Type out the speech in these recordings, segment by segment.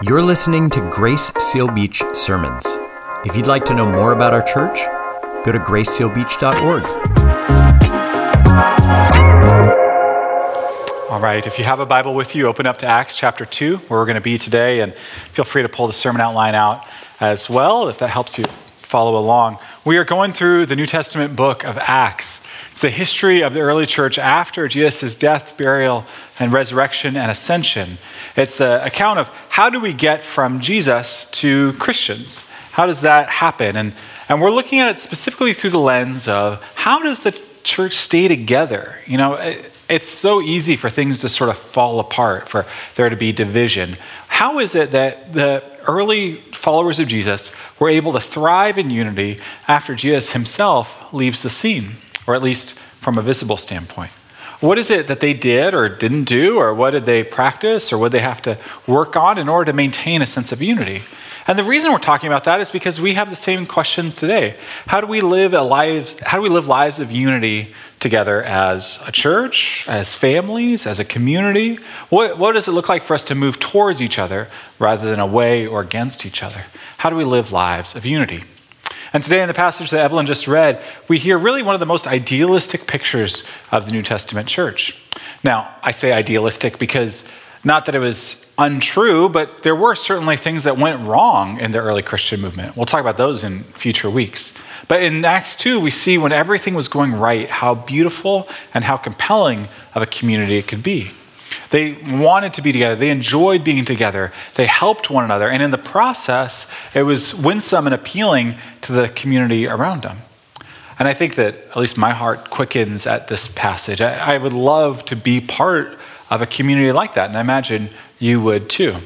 You're listening to Grace Seal Beach Sermons. If you'd like to know more about our church, go to gracesealbeach.org. All right, if you have a Bible with you, open up to Acts chapter 2, where we're going to be today, and feel free to pull the sermon outline out as well if that helps you follow along. We are going through the New Testament book of Acts. It's the history of the early church after Jesus' death, burial, and resurrection and ascension. It's the account of how do we get from Jesus to Christians? How does that happen? And, and we're looking at it specifically through the lens of how does the church stay together? You know, it, it's so easy for things to sort of fall apart, for there to be division. How is it that the early followers of Jesus were able to thrive in unity after Jesus himself leaves the scene? Or at least from a visible standpoint. What is it that they did or didn't do, or what did they practice, or what they have to work on in order to maintain a sense of unity? And the reason we're talking about that is because we have the same questions today. How do we live lives, how do we live lives of unity together as a church, as families, as a community? What, what does it look like for us to move towards each other rather than away or against each other? How do we live lives of unity? And today, in the passage that Evelyn just read, we hear really one of the most idealistic pictures of the New Testament church. Now, I say idealistic because not that it was untrue, but there were certainly things that went wrong in the early Christian movement. We'll talk about those in future weeks. But in Acts 2, we see when everything was going right, how beautiful and how compelling of a community it could be. They wanted to be together. They enjoyed being together. They helped one another. And in the process, it was winsome and appealing to the community around them. And I think that at least my heart quickens at this passage. I, I would love to be part of a community like that. And I imagine you would too.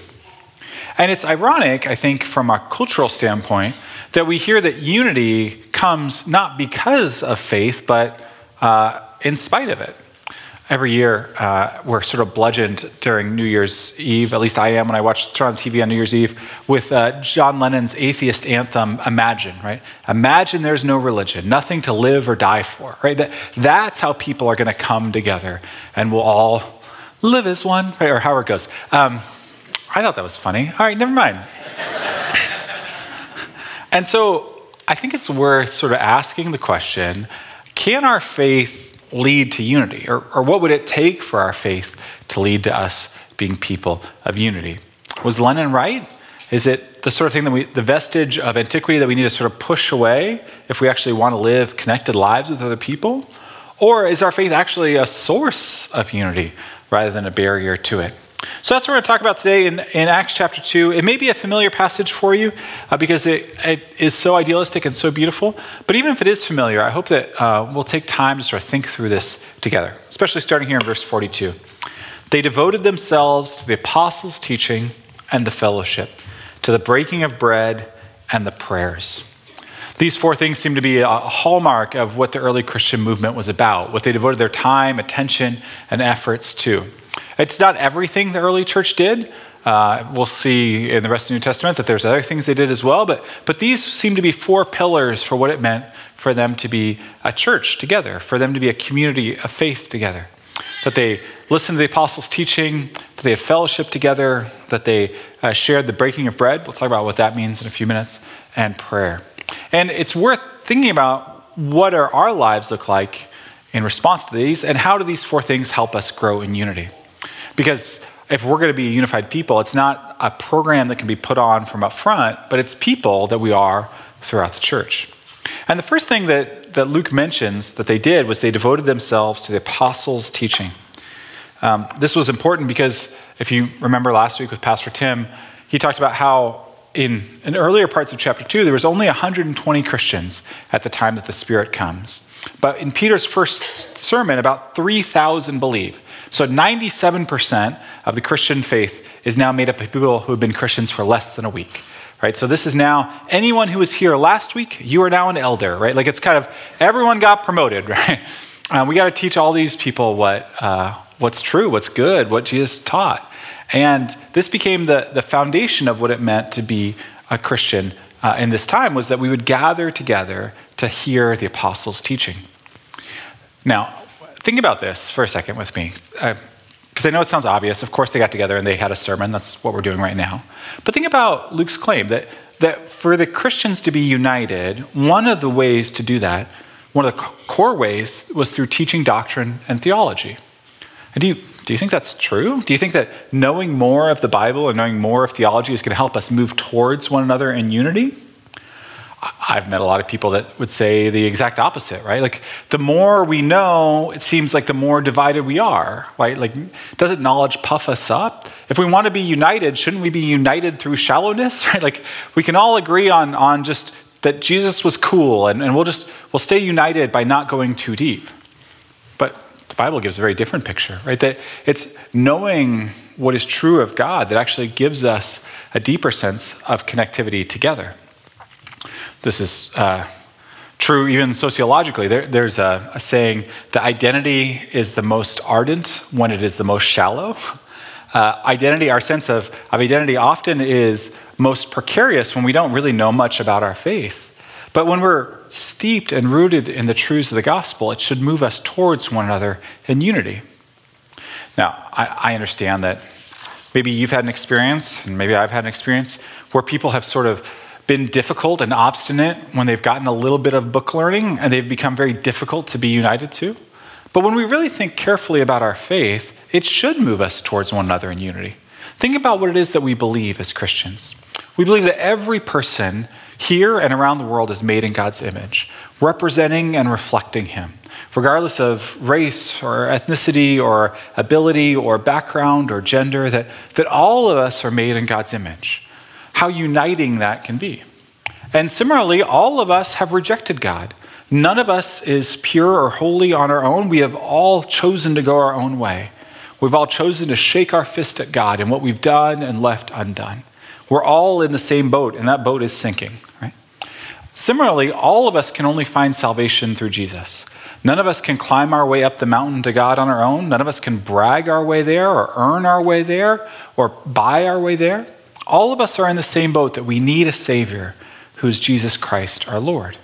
And it's ironic, I think, from a cultural standpoint, that we hear that unity comes not because of faith, but uh, in spite of it every year uh, we're sort of bludgeoned during New Year's Eve, at least I am when I watch turn on TV on New Year's Eve, with uh, John Lennon's atheist anthem, Imagine, right? Imagine there's no religion, nothing to live or die for, right? That, that's how people are going to come together and we'll all live as one, right? Or however it goes. Um, I thought that was funny. All right, never mind. and so I think it's worth sort of asking the question can our faith lead to unity? Or, or what would it take for our faith to lead to us being people of unity? Was Lennon right? Is it the sort of thing that we, the vestige of antiquity that we need to sort of push away if we actually want to live connected lives with other people? Or is our faith actually a source of unity rather than a barrier to it? So that's what we're going to talk about today in, in Acts chapter 2. It may be a familiar passage for you uh, because it, it is so idealistic and so beautiful. But even if it is familiar, I hope that uh, we'll take time to sort of think through this together, especially starting here in verse 42. They devoted themselves to the apostles' teaching and the fellowship, to the breaking of bread and the prayers. These four things seem to be a hallmark of what the early Christian movement was about, what they devoted their time, attention, and efforts to. It's not everything the early church did. Uh, we'll see in the rest of the New Testament that there's other things they did as well, but, but these seem to be four pillars for what it meant for them to be a church together, for them to be a community of faith together. That they listened to the apostles' teaching, that they had fellowship together, that they uh, shared the breaking of bread. We'll talk about what that means in a few minutes, and prayer. And it's worth thinking about what are our lives look like in response to these, and how do these four things help us grow in unity? Because if we're going to be a unified people, it's not a program that can be put on from up front, but it's people that we are throughout the church. And the first thing that, that Luke mentions that they did was they devoted themselves to the apostles' teaching. Um, this was important because if you remember last week with Pastor Tim, he talked about how in, in earlier parts of chapter 2, there was only 120 Christians at the time that the Spirit comes. But in Peter's first sermon, about 3,000 believe. So 97% of the Christian faith is now made up of people who have been Christians for less than a week. Right? So this is now anyone who was here last week, you are now an elder, right? Like it's kind of everyone got promoted, right? Um, we got to teach all these people what, uh, what's true, what's good, what Jesus taught. And this became the, the foundation of what it meant to be a Christian uh, in this time was that we would gather together to hear the apostles' teaching. Now, think about this for a second with me, uh, because Because I know it sounds obvious. Of course, they got together and they had a sermon. That's what we're doing right now. But think about Luke's claim that, that for the Christians to be united, one of the ways to do that, one of the core ways, was through teaching doctrine and theology. And do you, do you think that's true? Do you think that knowing more of the Bible and knowing more of theology is going to help us move towards one another in unity? I've met a lot of people that would say the exact opposite, right? Like the more we know, it seems like the more divided we are, right? Like, doesn't knowledge puff us up? If we want to be united, shouldn't we be united through shallowness, right? Like we can all agree on, on just that Jesus was cool and, and we'll just, we'll stay united by not going too deep. But the Bible gives a very different picture, right? That it's knowing what is true of God that actually gives us a deeper sense of connectivity together. This is uh, true even sociologically. There, there's a, a, saying the identity is the most ardent when it is the most shallow. Uh, identity, our sense of, of identity, often is most precarious when we don't really know much about our faith. But when we're steeped and rooted in the truths of the gospel, it should move us towards one another in unity. Now, I, I understand that maybe you've had an experience, and maybe I've had an experience, where people have sort of been difficult and obstinate when they've gotten a little bit of book learning and they've become very difficult to be united to. But when we really think carefully about our faith, it should move us towards one another in unity. Think about what it is that we believe as Christians. We believe that every person here and around the world is made in God's image, representing and reflecting Him, regardless of race or ethnicity or ability or background or gender, that, that all of us are made in God's image how uniting that can be. And similarly, all of us have rejected God. None of us is pure or holy on our own. We have all chosen to go our own way. We've all chosen to shake our fist at God and what we've done and left undone. We're all in the same boat, and that boat is sinking, right? Similarly, all of us can only find salvation through Jesus. None of us can climb our way up the mountain to God on our own. None of us can brag our way there or earn our way there or buy our way there. All of us are in the same boat that we need a Savior who's Jesus Christ our Lord.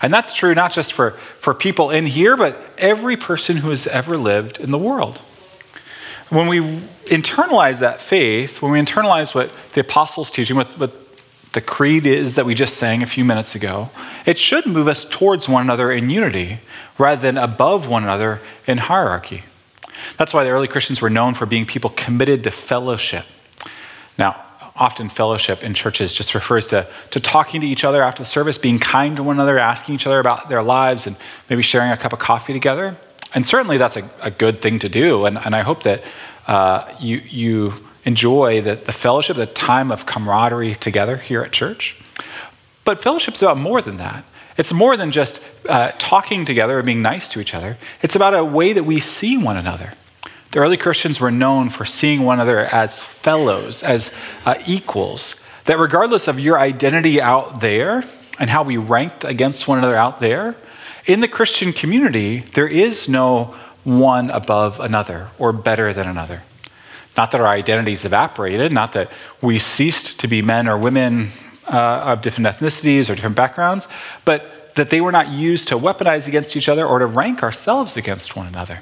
And that's true not just for, for people in here, but every person who has ever lived in the world. When we internalize that faith, when we internalize what the apostles' teaching, what, what the creed is that we just sang a few minutes ago, it should move us towards one another in unity rather than above one another in hierarchy. That's why the early Christians were known for being people committed to fellowship. Now, often fellowship in churches just refers to, to talking to each other after the service, being kind to one another, asking each other about their lives, and maybe sharing a cup of coffee together. And certainly that's a, a good thing to do. And, and I hope that uh, you, you enjoy the, the fellowship, the time of camaraderie together here at church. But fellowship's about more than that. It's more than just uh, talking together and being nice to each other. It's about a way that we see one another. The early Christians were known for seeing one another as fellows, as uh, equals, that regardless of your identity out there and how we ranked against one another out there, in the Christian community, there is no one above another or better than another. Not that our identities evaporated, not that we ceased to be men or women uh, of different ethnicities or different backgrounds, but that they were not used to weaponize against each other or to rank ourselves against one another.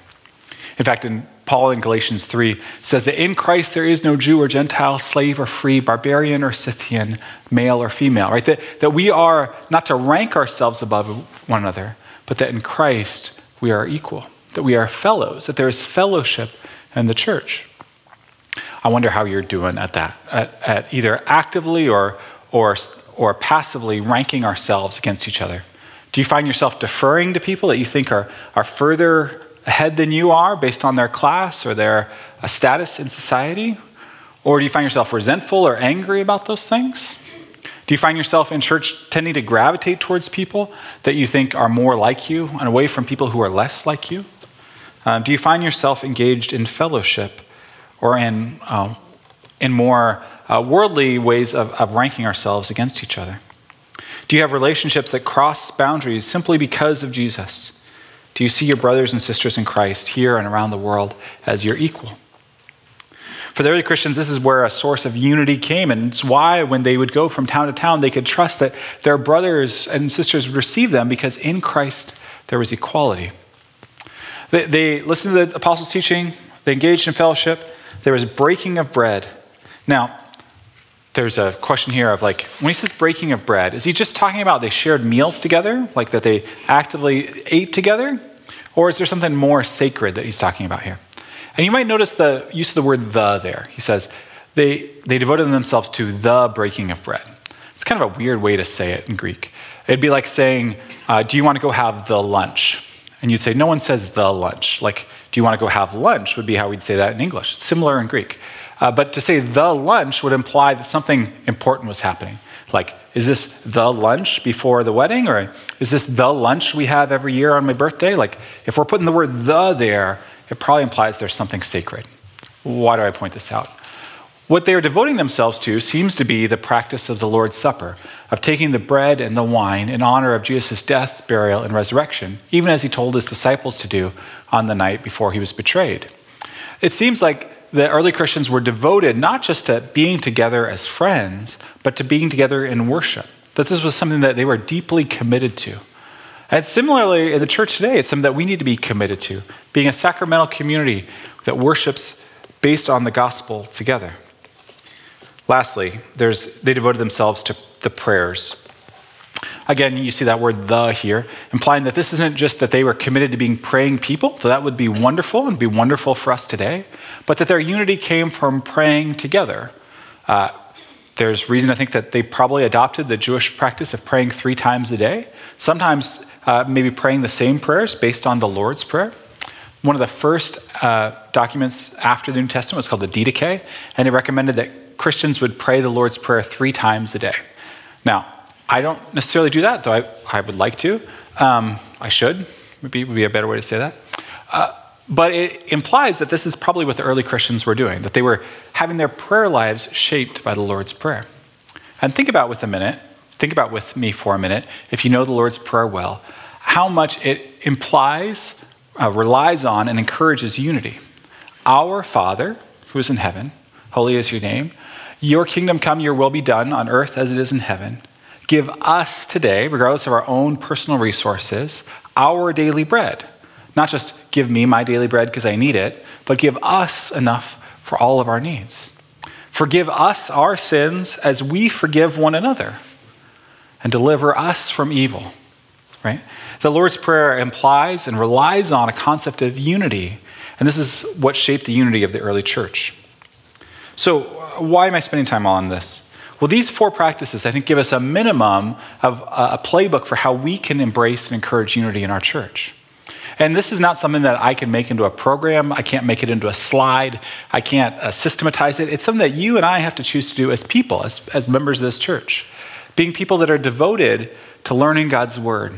In fact, in Paul in Galatians 3 says that in Christ there is no Jew or Gentile, slave or free, barbarian or Scythian, male or female, right? That, that we are not to rank ourselves above one another, but that in Christ we are equal, that we are fellows, that there is fellowship in the church. I wonder how you're doing at that, at, at either actively or, or, or passively ranking ourselves against each other. Do you find yourself deferring to people that you think are, are further ahead than you are based on their class or their uh, status in society? Or do you find yourself resentful or angry about those things? Do you find yourself in church tending to gravitate towards people that you think are more like you and away from people who are less like you? Um, do you find yourself engaged in fellowship or in, um, in more uh, worldly ways of, of ranking ourselves against each other? Do you have relationships that cross boundaries simply because of Jesus? Do you see your brothers and sisters in Christ here and around the world as your equal? For the early Christians, this is where a source of unity came, and it's why when they would go from town to town, they could trust that their brothers and sisters would receive them because in Christ there was equality. They, they listened to the apostles' teaching, they engaged in fellowship, there was breaking of bread. Now, there's a question here of like, when he says breaking of bread, is he just talking about they shared meals together, like that they actively ate together? Or is there something more sacred that he's talking about here? And you might notice the use of the word the there. He says, they, they devoted themselves to the breaking of bread. It's kind of a weird way to say it in Greek. It'd be like saying, uh, Do you want to go have the lunch? And you'd say, No one says the lunch. Like, Do you want to go have lunch would be how we'd say that in English. It's similar in Greek. Uh, but to say the lunch would imply that something important was happening. Like, is this the lunch before the wedding? Or is this the lunch we have every year on my birthday? Like, if we're putting the word the there, it probably implies there's something sacred. Why do I point this out? What they are devoting themselves to seems to be the practice of the Lord's Supper, of taking the bread and the wine in honor of Jesus' death, burial, and resurrection, even as he told his disciples to do on the night before he was betrayed. It seems like the early Christians were devoted not just to being together as friends, but to being together in worship. That this was something that they were deeply committed to. And similarly, in the church today, it's something that we need to be committed to, being a sacramental community that worships based on the gospel together. Lastly, they devoted themselves to the prayers. Again, you see that word the here, implying that this isn't just that they were committed to being praying people, that would be wonderful and be wonderful for us today, but that their unity came from praying together. Uh, there's reason to think that they probably adopted the Jewish practice of praying three times a day, sometimes uh, maybe praying the same prayers based on the Lord's Prayer. One of the first uh, documents after the New Testament was called the Didache, and it recommended that Christians would pray the Lord's Prayer three times a day. Now, I don't necessarily do that, though I, I would like to. Um, I should, maybe would be a better way to say that. Uh, but it implies that this is probably what the early Christians were doing, that they were having their prayer lives shaped by the Lord's Prayer. And think about with a minute, think about with me for a minute, if you know the Lord's Prayer well, how much it implies, uh, relies on, and encourages unity. Our Father, who is in heaven, holy is your name. Your kingdom come, your will be done on earth as it is in heaven. Give us today, regardless of our own personal resources, our daily bread. Not just give me my daily bread because I need it, but give us enough for all of our needs. Forgive us our sins as we forgive one another, and deliver us from evil. Right? The Lord's Prayer implies and relies on a concept of unity, and this is what shaped the unity of the early church. So, why am I spending time on this? Well, these four practices, I think, give us a minimum of a playbook for how we can embrace and encourage unity in our church. And this is not something that I can make into a program. I can't make it into a slide. I can't uh, systematize it. It's something that you and I have to choose to do as people, as, as members of this church. Being people that are devoted to learning God's word.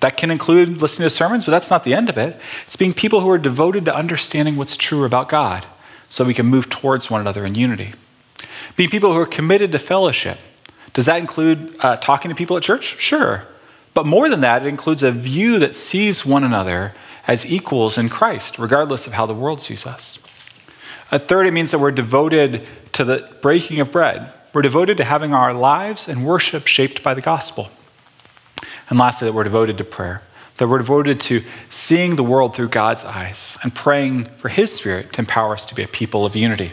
That can include listening to sermons, but that's not the end of it. It's being people who are devoted to understanding what's true about God so we can move towards one another in unity. Being people who are committed to fellowship. Does that include uh, talking to people at church? Sure. But more than that, it includes a view that sees one another as equals in Christ, regardless of how the world sees us. A third, it means that we're devoted to the breaking of bread. We're devoted to having our lives and worship shaped by the gospel. And lastly, that we're devoted to prayer that we're devoted to seeing the world through God's eyes and praying for His Spirit to empower us to be a people of unity.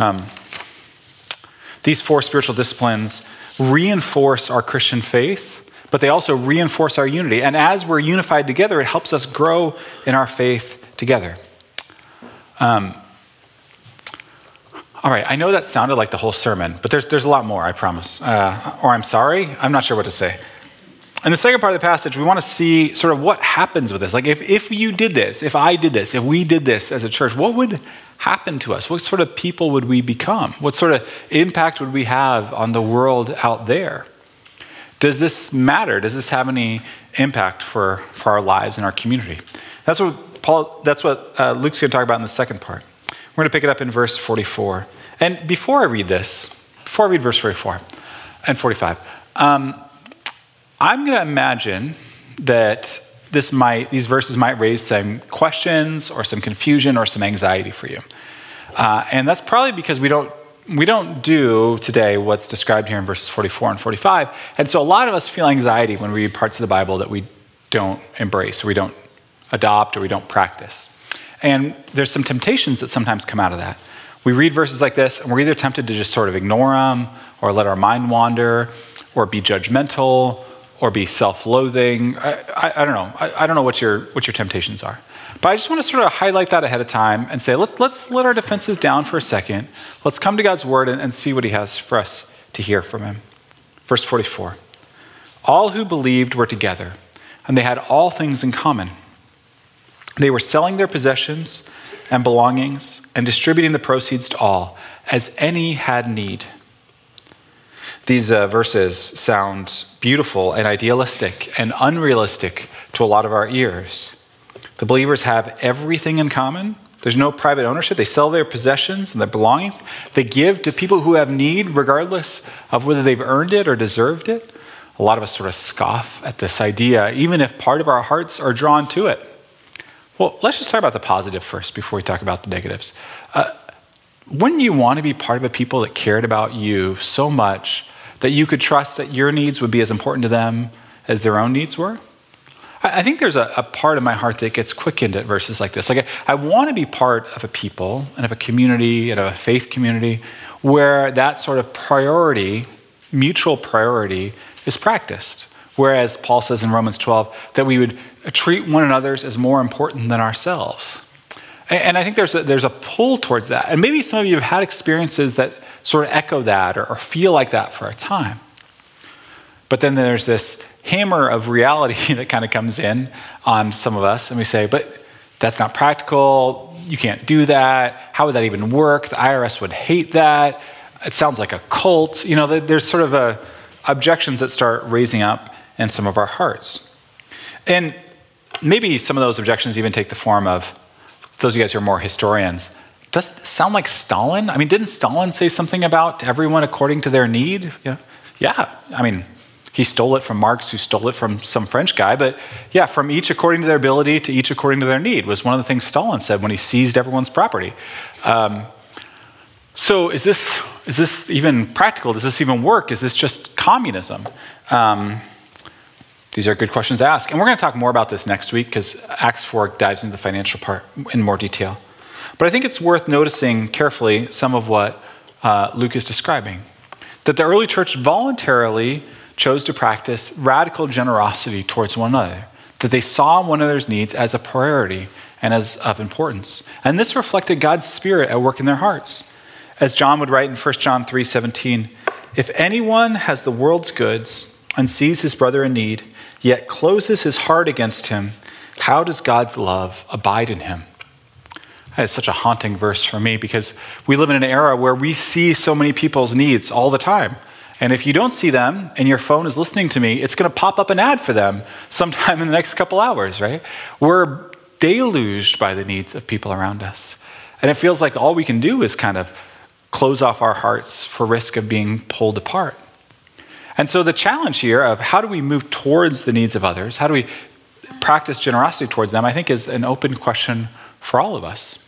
Um, these four spiritual disciplines reinforce our Christian faith, but they also reinforce our unity. And as we're unified together, it helps us grow in our faith together. Um, all right, I know that sounded like the whole sermon, but there's, there's a lot more, I promise. Uh, or I'm sorry, I'm not sure what to say. In the second part of the passage, we want to see sort of what happens with this. Like, if, if you did this, if I did this, if we did this as a church, what would happen to us? What sort of people would we become? What sort of impact would we have on the world out there? Does this matter? Does this have any impact for, for our lives and our community? That's what Paul. That's what uh, Luke's going to talk about in the second part. We're going to pick it up in verse 44. And before I read this, before I read verse 44 and 45, um, I'm going to imagine that this might, these verses might raise some questions or some confusion or some anxiety for you. Uh, and that's probably because we don't, we don't do today what's described here in verses 44 and 45. And so a lot of us feel anxiety when we read parts of the Bible that we don't embrace or we don't adopt or we don't practice. And there's some temptations that sometimes come out of that. We read verses like this, and we're either tempted to just sort of ignore them, or let our mind wander, or be judgmental, or be self loathing. I, I, I, don't know. I, I, don't know what your, what your temptations are. But I just want to sort of highlight that ahead of time and say, let, us let our defenses down for a second. Let's come to God's word and, and see what he has for us to hear from him. Verse 44 All who believed were together, and they had all things in common. They were selling their possessions and belongings and distributing the proceeds to all, as any had need. These uh, verses sound beautiful and idealistic and unrealistic to a lot of our ears. The believers have everything in common. There's no private ownership. They sell their possessions and their belongings. They give to people who have need, regardless of whether they've earned it or deserved it. A lot of us sort of scoff at this idea, even if part of our hearts are drawn to it. Well, let's just talk about the positive first before we talk about the negatives. Uh, wouldn't you want to be part of a people that cared about you so much that you could trust that your needs would be as important to them as their own needs were? I think there's a, a, part of my heart that gets quickened at verses like this. Like, I, I want to be part of a people and of a community and of a faith community where that sort of priority, mutual priority, is practiced. Whereas Paul says in Romans 12 that we would treat one another as more important than ourselves. And, and I think there's a, there's a pull towards that. And maybe some of you have had experiences that sort of echo that or, or feel like that for a time. But then there's this hammer of reality that kind of comes in on some of us, and we say, but that's not practical. You can't do that. How would that even work? The IRS would hate that. It sounds like a cult. You know, there's sort of a, objections that start raising up in some of our hearts. And maybe some of those objections even take the form of those of you guys who are more historians. Does sound like Stalin? I mean, didn't Stalin say something about everyone according to their need? Yeah. Yeah. I mean, he stole it from Marx, who stole it from some French guy. But yeah, from each according to their ability to each according to their need was one of the things Stalin said when he seized everyone's property. Um, so is this, is this even practical? Does this even work? Is this just communism? Um, these are good questions to ask. And we're going to talk more about this next week because Acts 4 dives into the financial part in more detail. But I think it's worth noticing carefully some of what uh, Luke is describing. That the early church voluntarily chose to practice radical generosity towards one another, that they saw one another's needs as a priority and as of importance. And this reflected God's spirit at work in their hearts. As John would write in 1 John 3:17, if anyone has the world's goods and sees his brother in need, yet closes his heart against him, how does God's love abide in him? Is such a haunting verse for me because we live in an era where we see so many people's needs all the time. And if you don't see them and your phone is listening to me, it's going to pop up an ad for them sometime in the next couple hours, right? We're deluged by the needs of people around us. And it feels like all we can do is kind of close off our hearts for risk of being pulled apart. And so the challenge here of how do we move towards the needs of others? How do we practice generosity towards them? I think is an open question for all of us.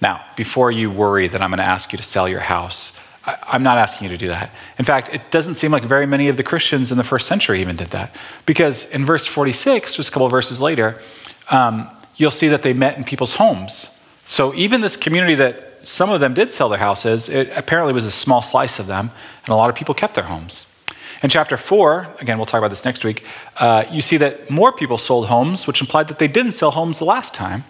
Now, before you worry that I'm going to ask you to sell your house I'm not asking you to do that. In fact, it doesn't seem like very many of the Christians in the first century even did that. Because in verse 46, just a couple verses later, um, you'll see that they met in people's homes. So even this community that some of them did sell their houses, it apparently was a small slice of them, and a lot of people kept their homes. In chapter 4, again, we'll talk about this next week, uh, you see that more people sold homes, which implied that they didn't sell homes the last time.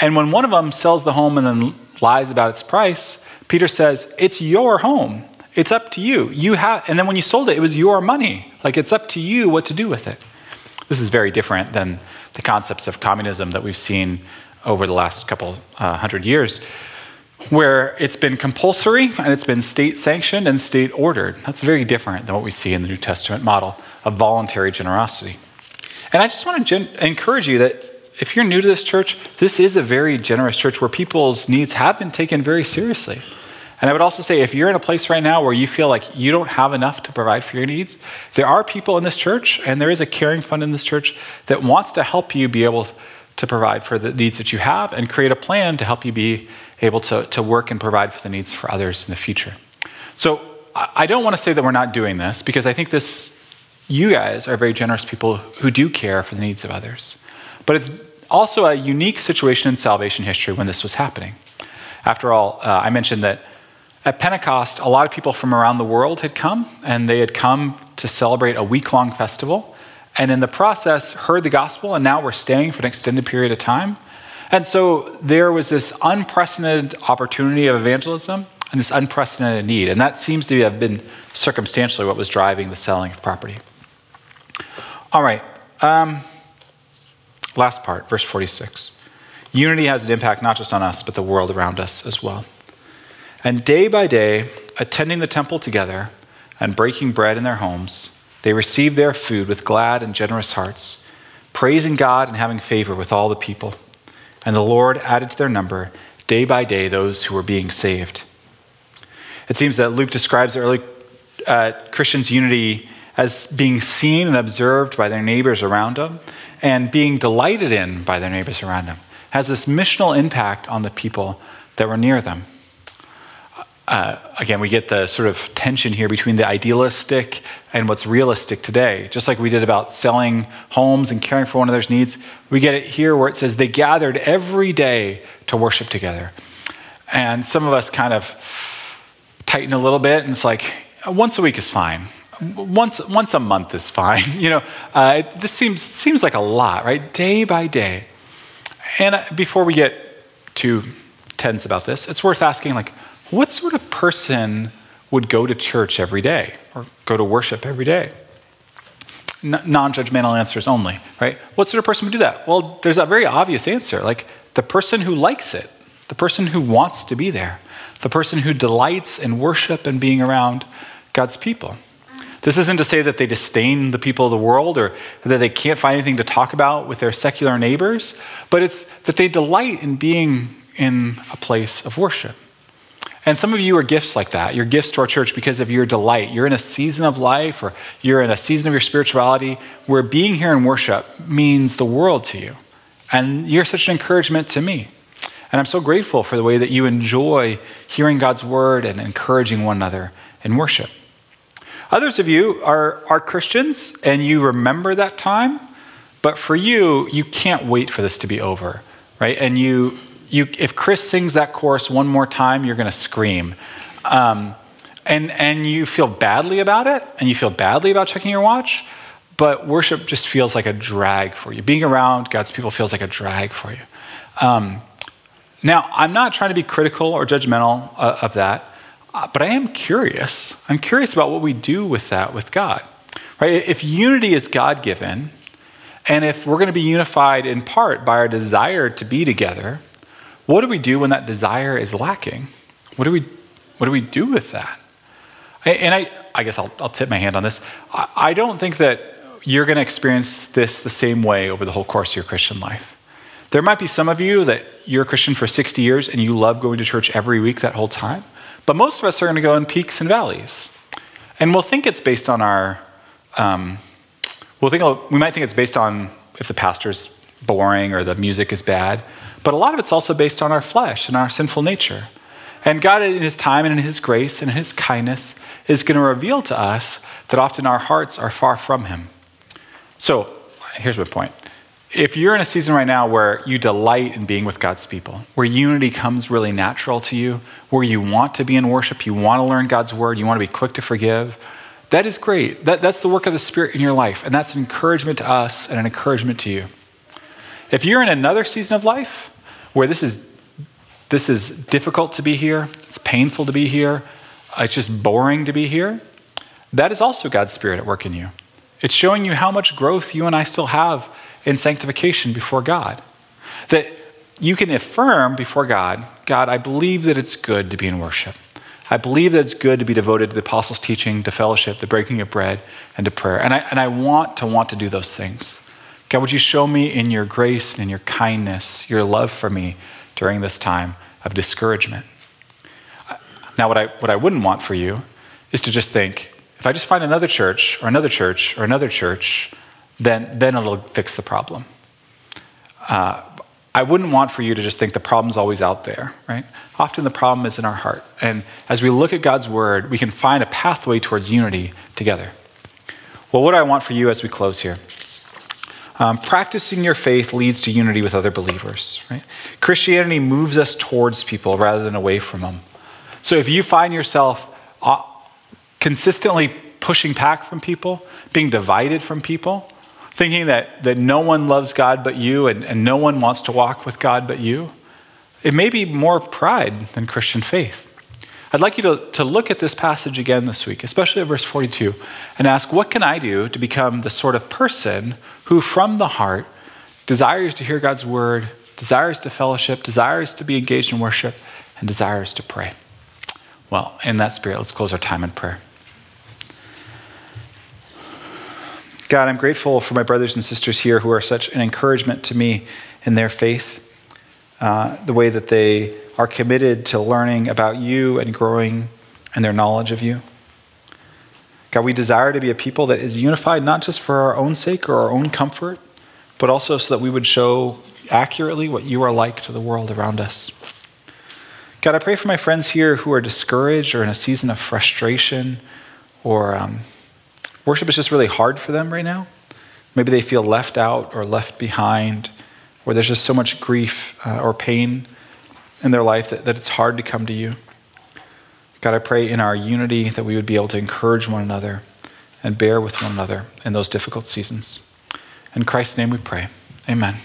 And when one of them sells the home and then lies about its price, Peter says, It's your home. It's up to you. You have, and then when you sold it, it was your money. Like it's up to you what to do with it. This is very different than the concepts of communism that we've seen over the last couple uh, hundred years, where it's been compulsory and it's been state sanctioned and state ordered. That's very different than what we see in the New Testament model of voluntary generosity. And I just want to gen- encourage you that if you're new to this church, this is a very generous church where people's needs have been taken very seriously. And I would also say if you're in a place right now where you feel like you don't have enough to provide for your needs, there are people in this church, and there is a caring fund in this church that wants to help you be able to provide for the needs that you have and create a plan to help you be able to, to work and provide for the needs for others in the future. So I don't want to say that we're not doing this because I think this, you guys are very generous people who do care for the needs of others. But it's also a unique situation in salvation history when this was happening. After all, uh, I mentioned that at Pentecost, a lot of people from around the world had come, and they had come to celebrate a week long festival. And in the process, heard the gospel, and now we're staying for an extended period of time. And so there was this unprecedented opportunity of evangelism and this unprecedented need. And that seems to have been circumstantially what was driving the selling of property. All right. Um, last part, verse 46. Unity has an impact not just on us, but the world around us as well. And day by day, attending the temple together and breaking bread in their homes, they received their food with glad and generous hearts, praising God and having favor with all the people. And the Lord added to their number day by day those who were being saved. It seems that Luke describes early uh, Christians' unity as being seen and observed by their neighbors around them and being delighted in by their neighbors around them. Has this missional impact on the people that were near them. Uh, again, we get the sort of tension here between the idealistic and what's realistic today. Just like we did about selling homes and caring for one another's needs, we get it here where it says they gathered every day to worship together. And some of us kind of tighten a little bit, and it's like once a week is fine. Once, once a month is fine. You know, uh, this seems, seems like a lot, right? Day by day. And uh, before we get too tense about this, it's worth asking, like, what sort of person would go to church every day or go to worship every day? non judgmental answers only, right? What sort of person would do that? Well, there's a very obvious answer like the person who likes it, the person who wants to be there, the person who delights in worship and being around God's people. This isn't to say that they disdain the people of the world or that they can't find anything to talk about with their secular neighbors, but it's that they delight in being in a place of worship. And some of you are gifts like that. You're gifts to our church because of your delight. You're in a season of life or you're in a season of your spirituality where being here in worship means the world to you. And you're such an encouragement to me. And I'm so grateful for the way that you enjoy hearing God's word and encouraging one another in worship. Others of you are, are Christians and you remember that time, but for you, you can't wait for this to be over, right? And you, you, if Chris sings that chorus one more time, you're going to scream. Um, and, and you feel badly about it, and you feel badly about checking your watch, but worship just feels like a drag for you. Being around God's people feels like a drag for you. Um, now, I'm not trying to be critical or judgmental uh, of that, but I am curious. I'm curious about what we do with that with God. Right? If unity is God given, and if we're going to be unified in part by our desire to be together, what do we do when that desire is lacking? What do we, what do, we do with that? And I, I guess I'll, I'll tip my hand on this. I, I don't think that you're going to experience this the same way over the whole course of your Christian life. There might be some of you that you're a Christian for 60 years and you love going to church every week that whole time. But most of us are going to go in peaks and valleys. And we'll think it's based on our, um, we'll think, we might think it's based on if the pastor's boring or the music is bad. But a lot of it's also based on our flesh and our sinful nature. And God, in His time and in His grace and His kindness, is going to reveal to us that often our hearts are far from Him. So here's my point. If you're in a season right now where you delight in being with God's people, where unity comes really natural to you, where you want to be in worship, you want to learn God's word, you want to be quick to forgive, that is great. That, that's the work of the Spirit in your life. And that's an encouragement to us and an encouragement to you. If you're in another season of life where this is this is difficult to be here, it's painful to be here, it's just boring to be here, that is also God's Spirit at work in you. It's showing you how much growth you and I still have in sanctification before God. That you can affirm before God, God, I believe that it's good to be in worship. I believe that it's good to be devoted to the apostles' teaching, to fellowship, the breaking of bread, and to prayer. And I, and I want to want to do those things. God, would you show me in your grace and in your kindness, your love for me during this time of discouragement? Now, what I, what I wouldn't want for you is to just think, if I just find another church or another church or another church, then, then it'll fix the problem. Uh, I wouldn't want for you to just think the problem's always out there, right? Often the problem is in our heart. And as we look at God's word, we can find a pathway towards unity together. Well, what do I want for you as we close here? Um, practicing your faith leads to unity with other believers. Right? Christianity moves us towards people rather than away from them. So if you find yourself uh, consistently pushing back from people, being divided from people, thinking that, that no one loves God but you and, and no one wants to walk with God but you, it may be more pride than Christian faith. I'd like you to, to look at this passage again this week, especially at verse 42, and ask, what can I do to become the sort of person who, from the heart, desires to hear God's word, desires to fellowship, desires to be engaged in worship, and desires to pray? Well, in that spirit, let's close our time in prayer. God, I'm grateful for my brothers and sisters here who are such an encouragement to me in their faith, uh, the way that they are committed to learning about you and growing in their knowledge of you. God, we desire to be a people that is unified not just for our own sake or our own comfort, but also so that we would show accurately what you are like to the world around us. God, I pray for my friends here who are discouraged or in a season of frustration or um, worship is just really hard for them right now. Maybe they feel left out or left behind, or there's just so much grief uh, or pain in their life that, that it's hard to come to you. God, I pray in our unity that we would be able to encourage one another and bear with one another in those difficult seasons. In Christ's name we pray. Amen.